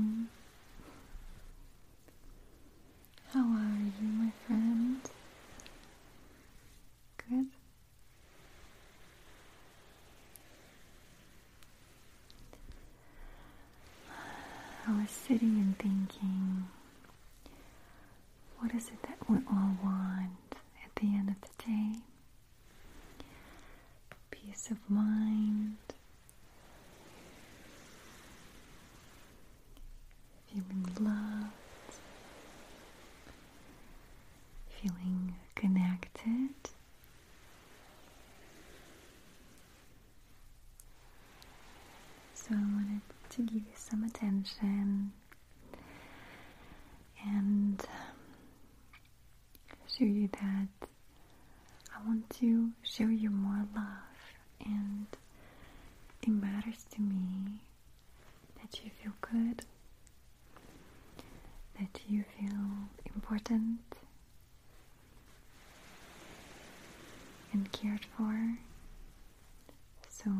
Mm-hmm. How are you, my friend? Good. I was sitting and thinking, what is it that we all want at the end of the day? Peace of mind, loved, feeling connected. So I wanted to give you some attention and um, show you that I want to show you more love and it matters to me that you feel good that you feel important and cared for. So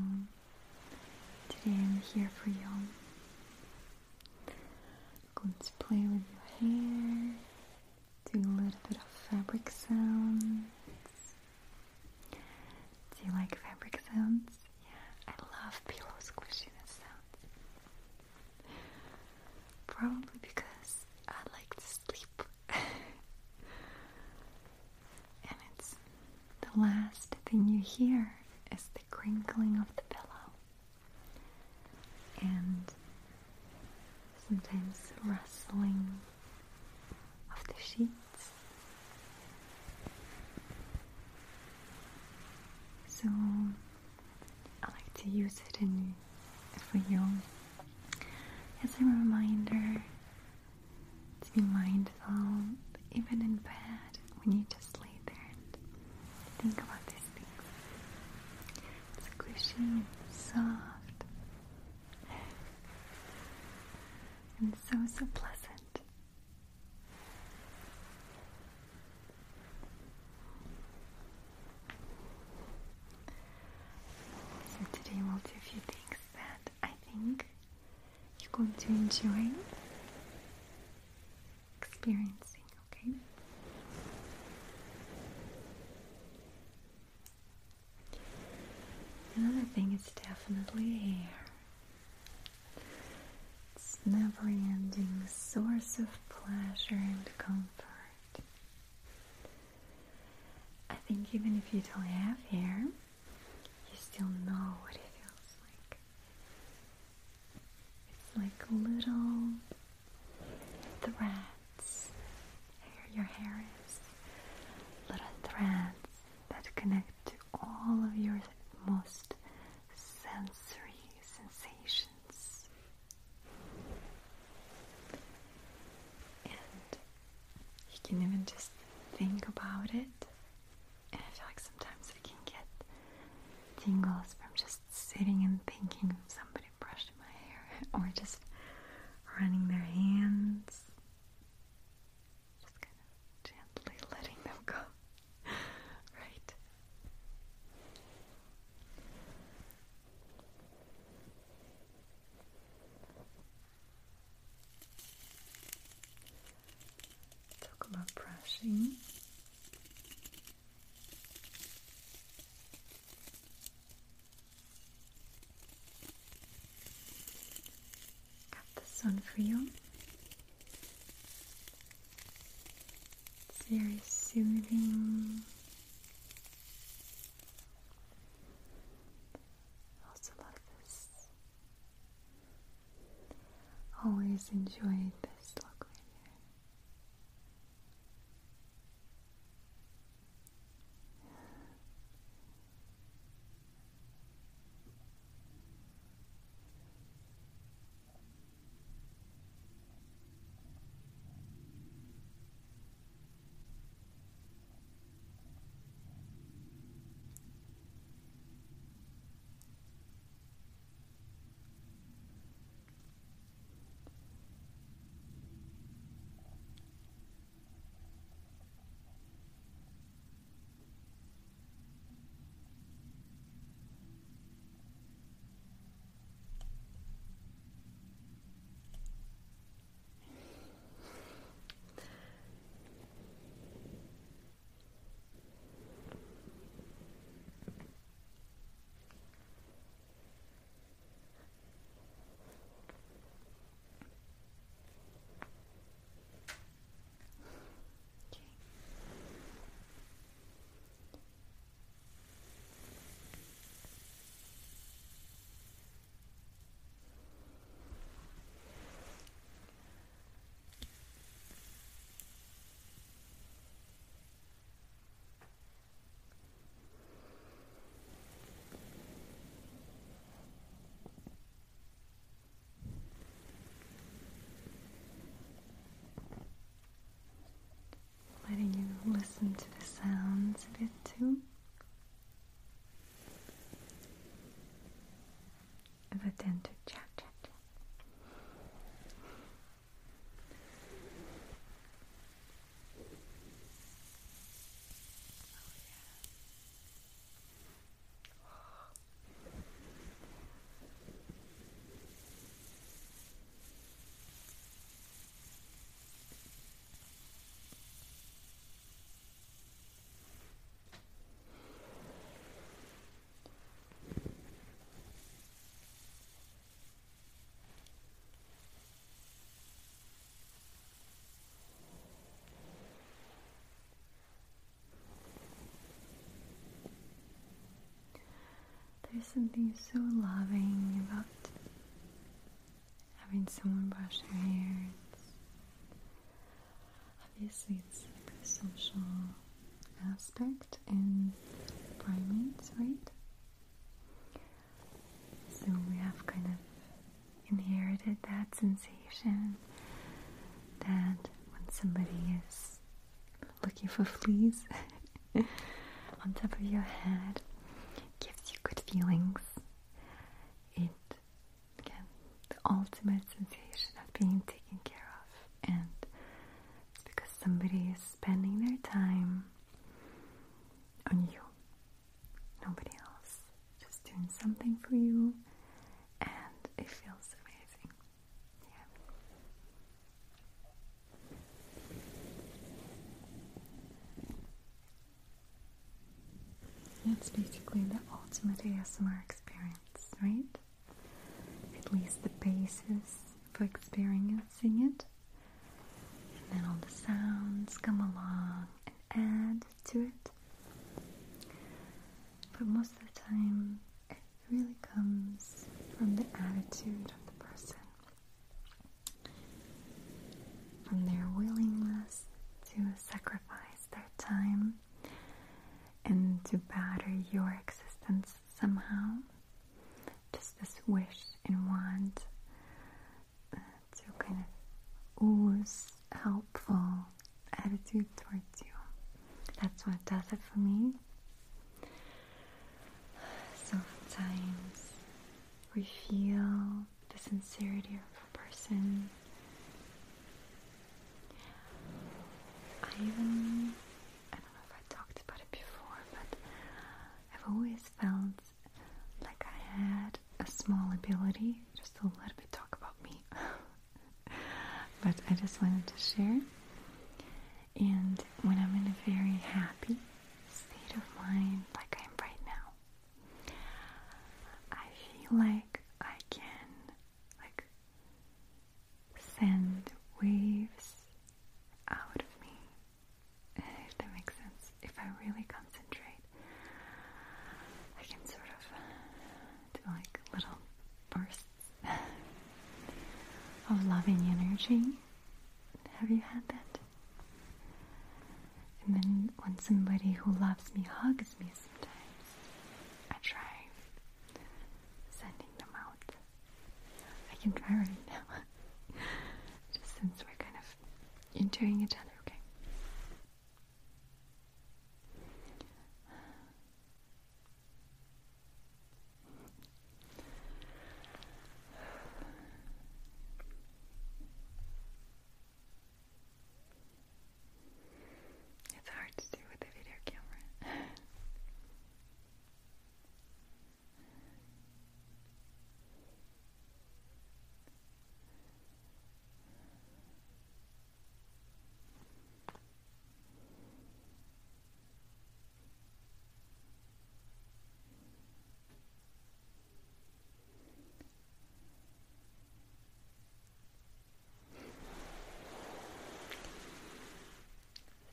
today I'm here for you. I'm going to play with your hair, do a little bit of fabric sounds. Do you like fabric sounds? Yeah, I love pillow squishiness sounds. Probably because I like to sleep. and it's the last thing you hear is the crinkling of the pillow. And sometimes rustling of the sheets. So I like to use it in for you as a reminder to be mindful, even in bed, when you just lay there and think about these things. It's squishy and soft, and so, so pleasant. So, today we'll do a few things that I think you're going to enjoy experiencing, okay? Another thing is definitely hair. It's never ending source of pleasure and comfort. I think even if you don't have hair, you still know what it feels like. It's like little threads. Here your hair is. Little threads that connect to all of your most sensory sensations. And you can even just think about it. And I feel like sometimes I can get tingles from just sitting and thinking of somebody brushing my hair or just running their hands. Just kind of gently letting them go. right? Talk about brushing. Got this on for you. It's very soothing. Also love this. Always enjoyed There's something so loving about having someone brush your hair. It's, obviously, it's like a social aspect in primates, right? So we have kind of inherited that sensation that when somebody is looking for fleas on top of your head feelings. It again the ultimate sensation of being taken care of and it's because somebody is spending their time on you. Nobody else. Just doing something for you and it feels amazing. Yeah. It's basically the experience, right? At least the basis for experiencing it. And then all the sounds come along and add to it. But most of the time, it really comes from the attitude of the person, from their willingness to sacrifice their time and to batter your existence somehow. Just this wish and want uh, to kind of ooze helpful attitude towards you. That's what does it for me. Sometimes we feel the sincerity of a person. I even I don't know if I talked about it before, but I've always felt like I had a small ability just to let me talk about me. but I just wanted to share. And when I'm in a very happy state of mind, like I am right now, I feel like energy. Have you had that? And then when somebody who loves me hugs me sometimes, I try sending them out. I can try right now. Just since we're kind of entering each other, okay? It's hard to do with a video camera.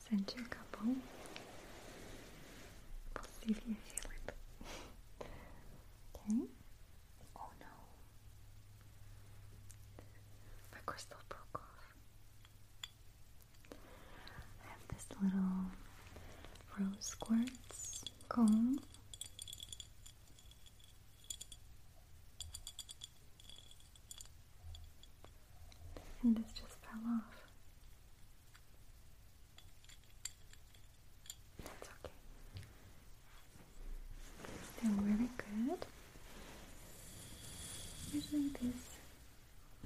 Send you a couple. We'll see if you feel it. okay. Oh no. My crystal broke off. I have this little quartz comb. And this just fell off. That's okay. Still really good. Usually these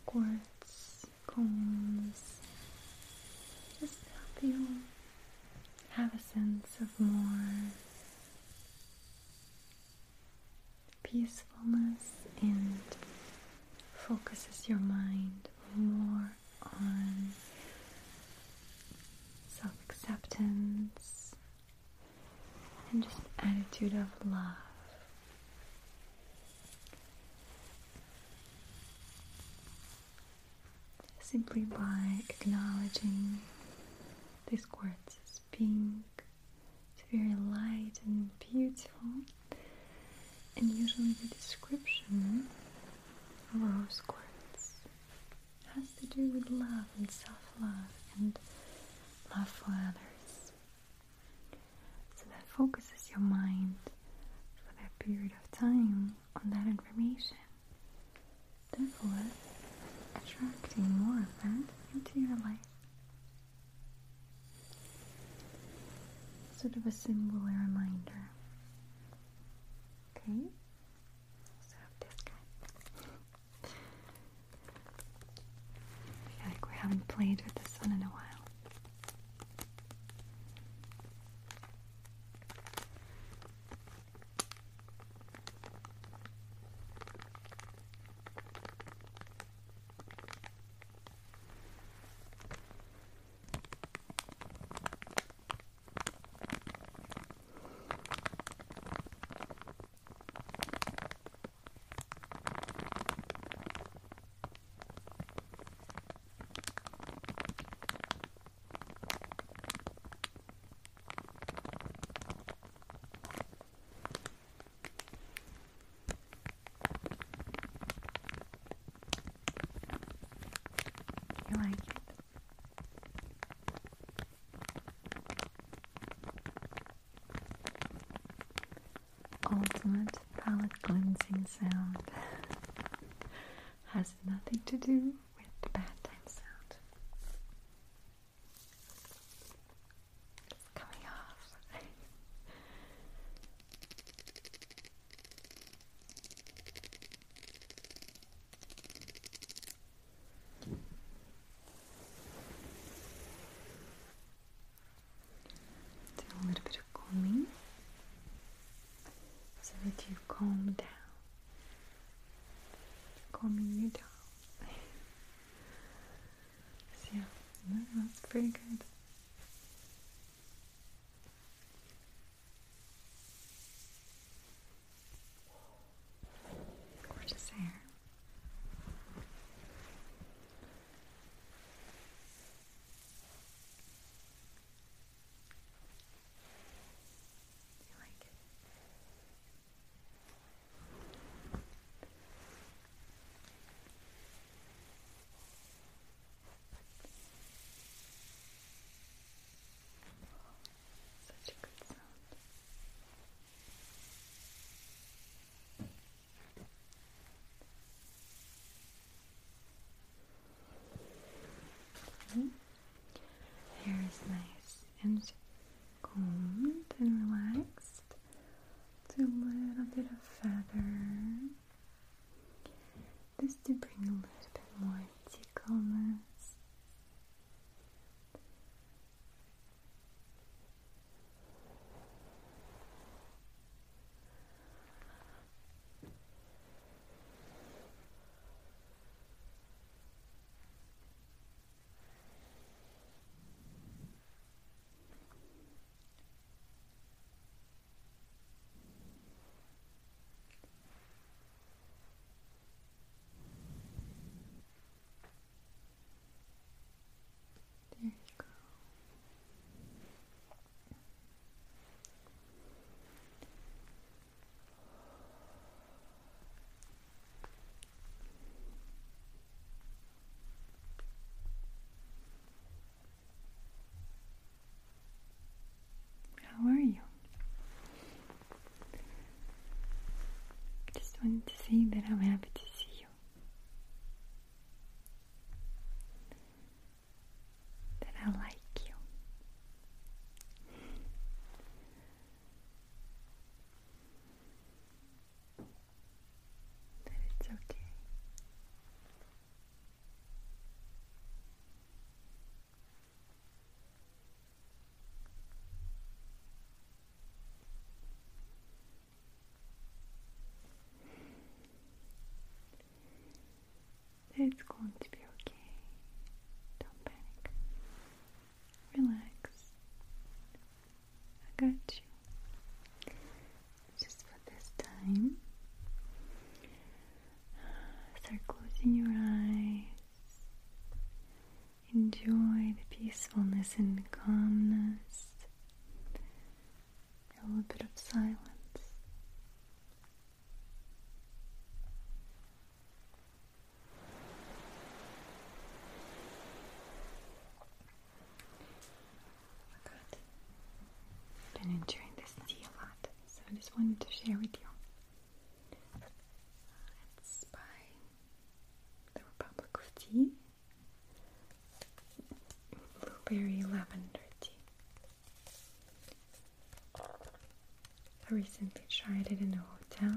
quartz combs just help you have a sense of more peacefulness and focuses your mind more on self acceptance and just attitude of love. Simply by acknowledging this quartz as pink, it's very light and beautiful, and usually the description of rose quartz has to do with love and self love and love for others. So that focuses your mind for that period of time on that information. Therefore, attracting more of that into your life. Sort of a symbol, reminder. So this guy. I feel like we haven't played with this one in a while. You like it? Ultimate palate cleansing sound. Has nothing to do with the bad time sound. It's coming off. Do a little bit of combing so that you calm down. Calming you down. want to say that I'm happy stillness and calmness, a little bit of silence. Good. I've been enjoying this tea a lot, so I just wanted to share with you recently tried it in a hotel.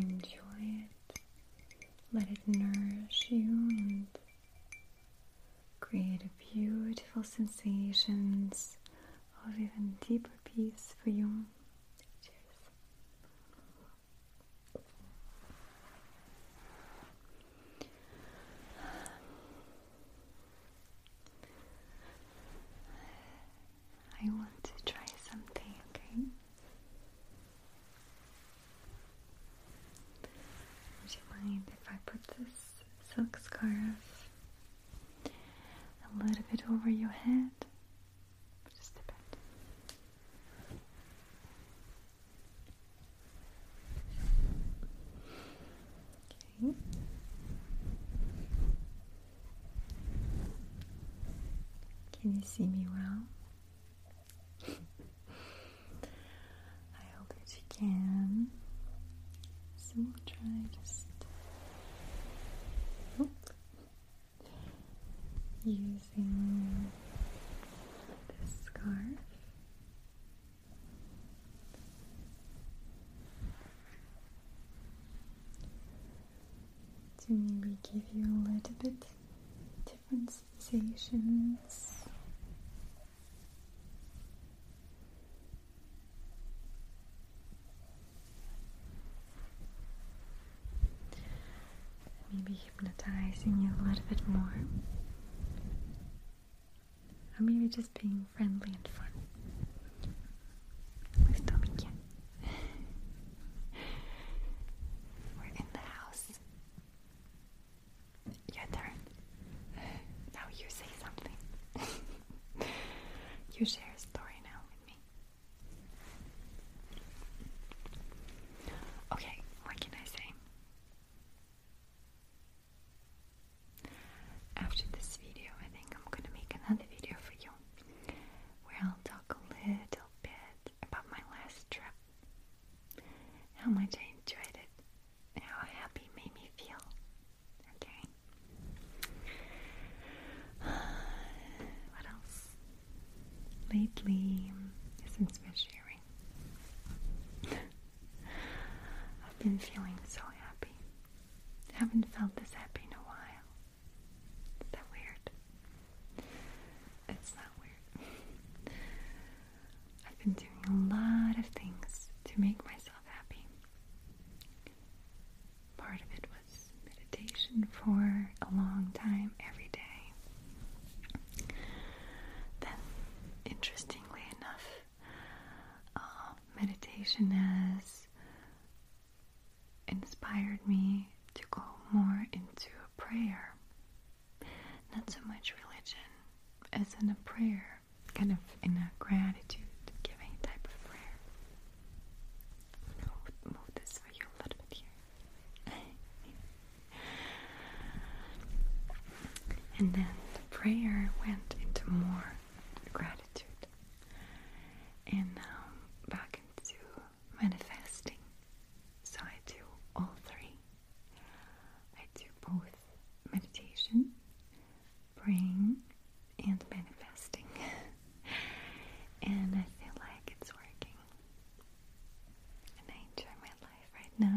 enjoy it. Let it nourish you and create a beautiful sensations of even deeper peace for you. scarf a little bit over your head, just a bit. Okay. Can you see me well? to maybe give you a little bit different sensations. Maybe hypnotizing you a little bit more. Or maybe just being friendly and fun. I'm feeling so happy. Haven't felt this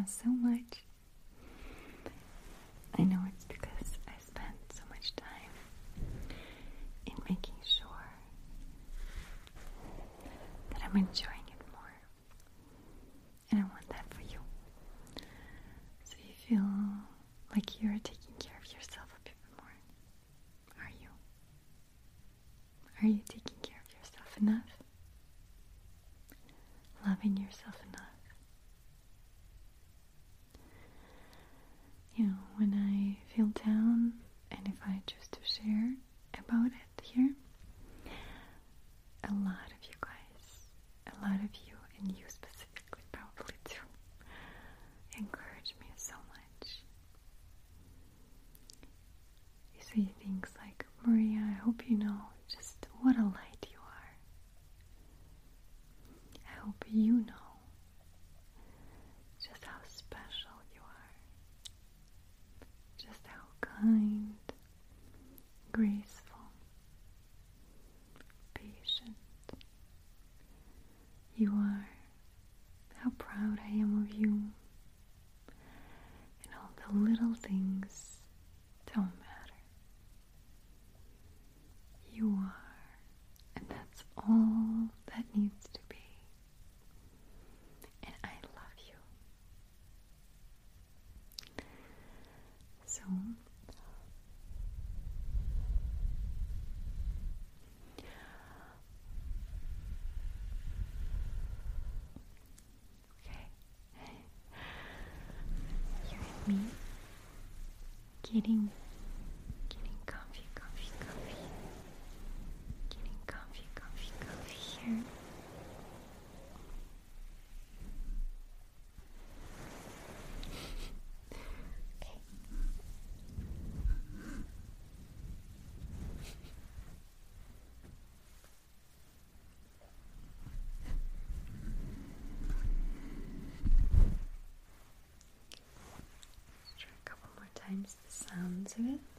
imaginação getting sometimes the sounds of it.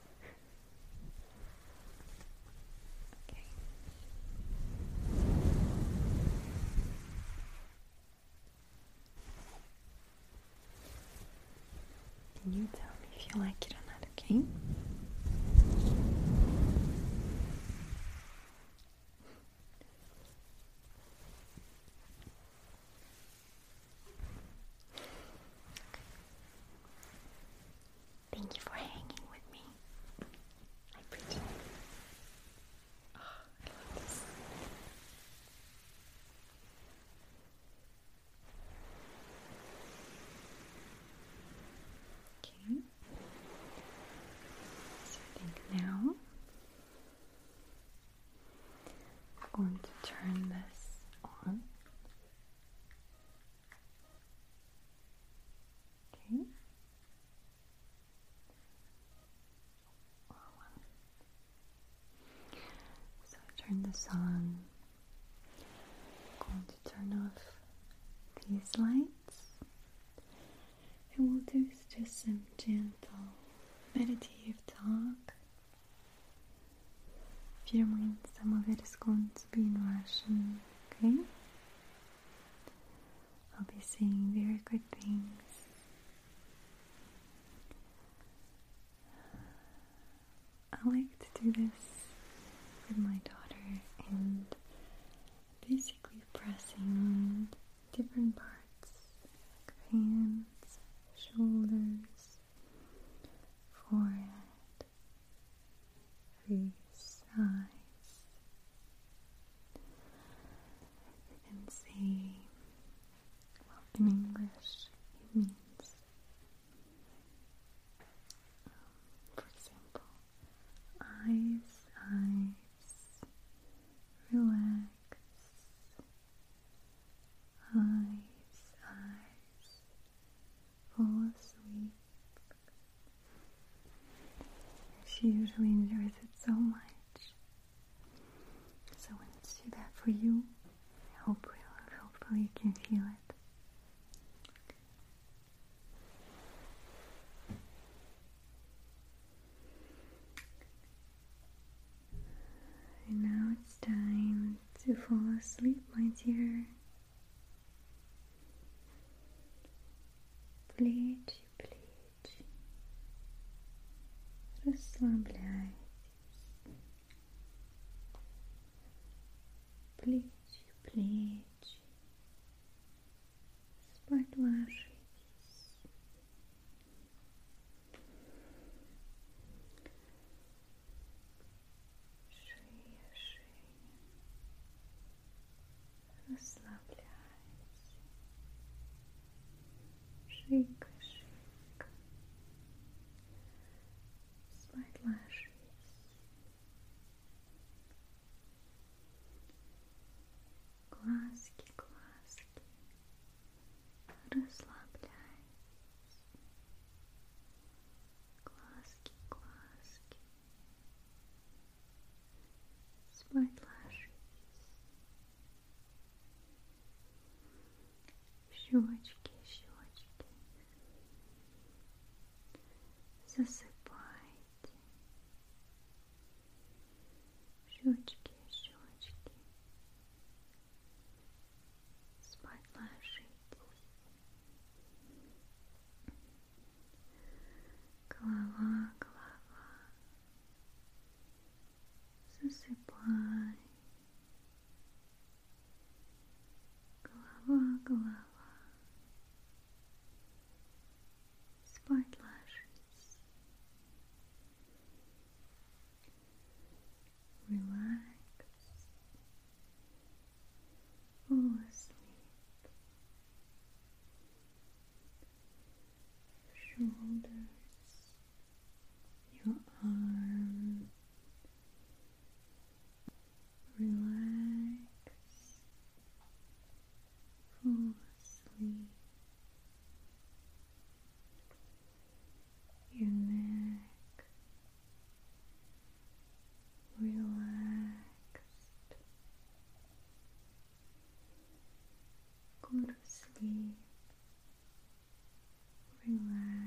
I'm going to turn off these lights. And we'll do just some gentle Usually enjoys it so much. So when it's do that for you, I hope we'll hopefully you can feel it. And now it's time to fall asleep, my dear. шейка, шейка. Smaidlāšies. Глазки, глазки. Расслабляйтесь. Глазки, глазки. Смайдлашитесь. Щечки. go to sleep, relax.